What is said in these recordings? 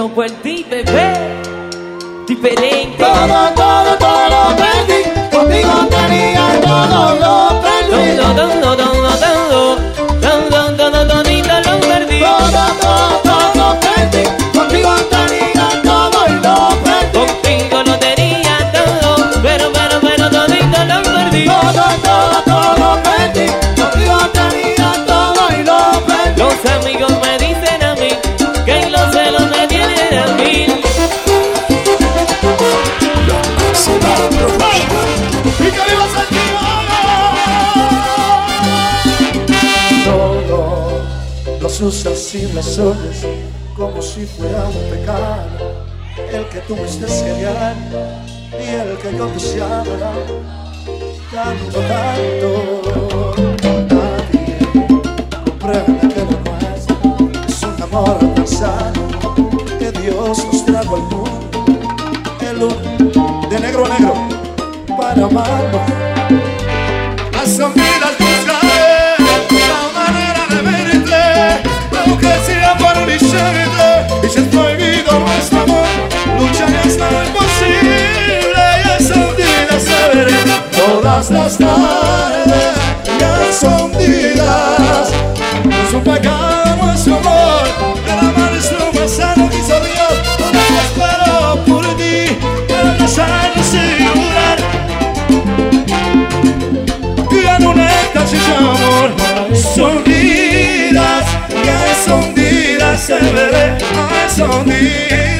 loco en ti, bebé, diferente. Todo, todo. sin las horas como si fuera un pecado. El que tú me estés queriendo y el que yo deseaba tanto, tanto. Nadie comprende que lo nuestro es un amor tan sano que Dios nos trajo al mundo. El uno de negro a negro para amarnos. todas las tardes ya son días. Nos apagamos su amor, el amor es lo más sano que sabías. Todas espero por ti, para pasarnos sin llorar. Ya no necesitas amor, son días, ya son días, se veré, son días.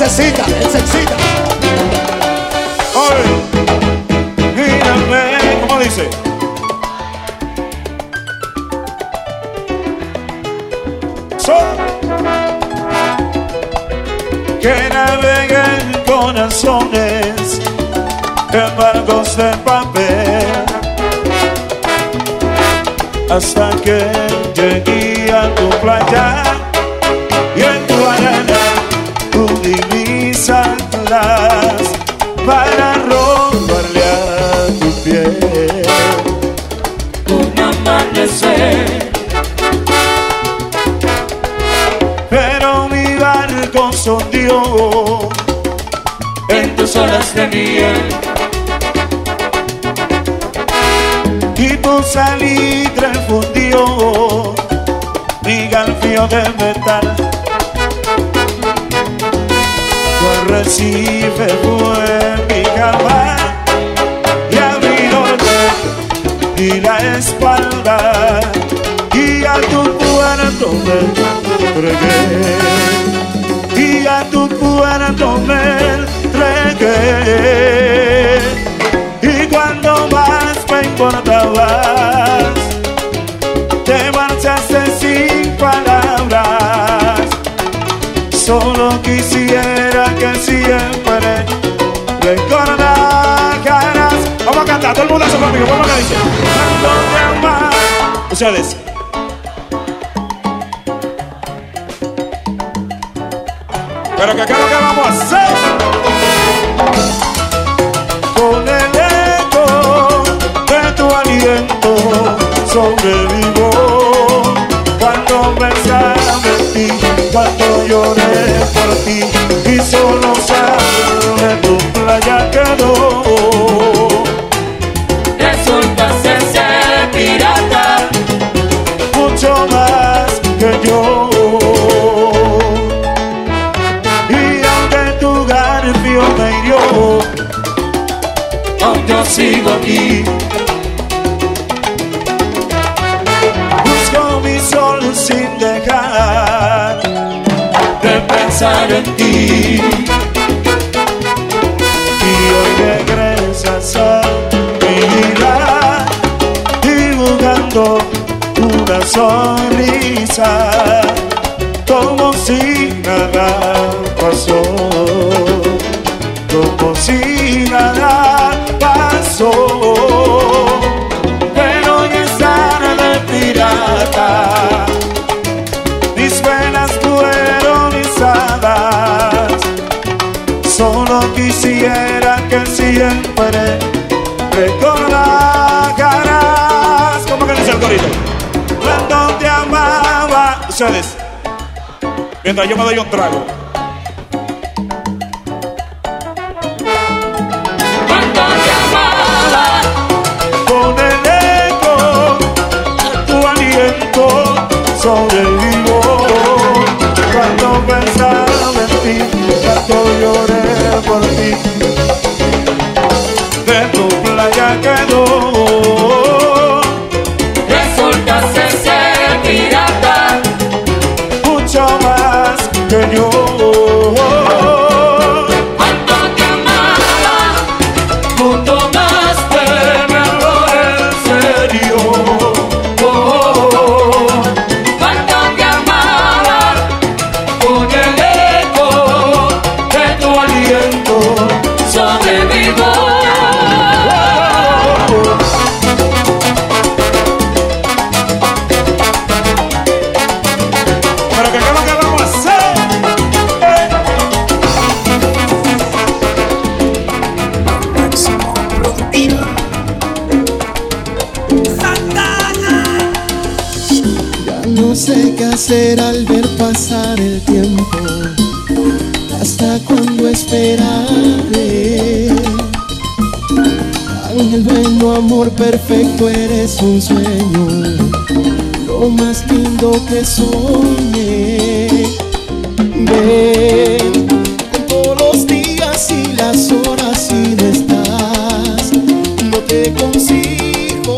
necesita, necesita. Oye, mírame, ¿cómo dice? Sol. Que navega en corazones, en barcos de papel, hasta que llegué a tu playa. horas de miel. Y con salitre fundió mi galfío de metal. Tu recibe fue mi cama y abridor y la espalda y a tu cuerpo me entregué y a tu cuerpo me a todo el mundo hace conmigo vamos a dice amas ustedes. Pero que acá que vamos a hacer. Con el eco de tu aliento sobrevivo. Cuando pensaba en ti cuando lloré por ti pensar en ti. Y hoy regresas a mi vida dibujando una sonrisa siempre recordaras ¿Cómo que dice el corito? Cuando te amaba Ustedes Mientras yo me doy un trago. Cuando te amaba, Con el eco de tu aliento Sobrevivo Cuando pensaba en ti Cuando lloré por ti qué hacer al ver pasar el tiempo. ¿Hasta cuándo esperaré? Ángel bueno, amor perfecto, eres un sueño. Lo más lindo que soñé. Ven, todos los días y las horas y estás. No te consigo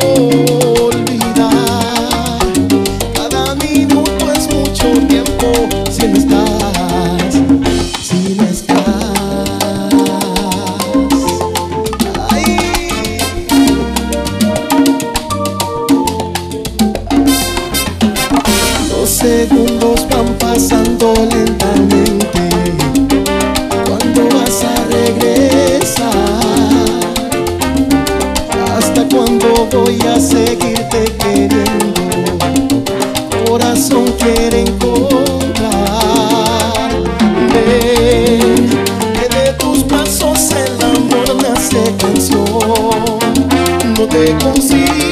te consigo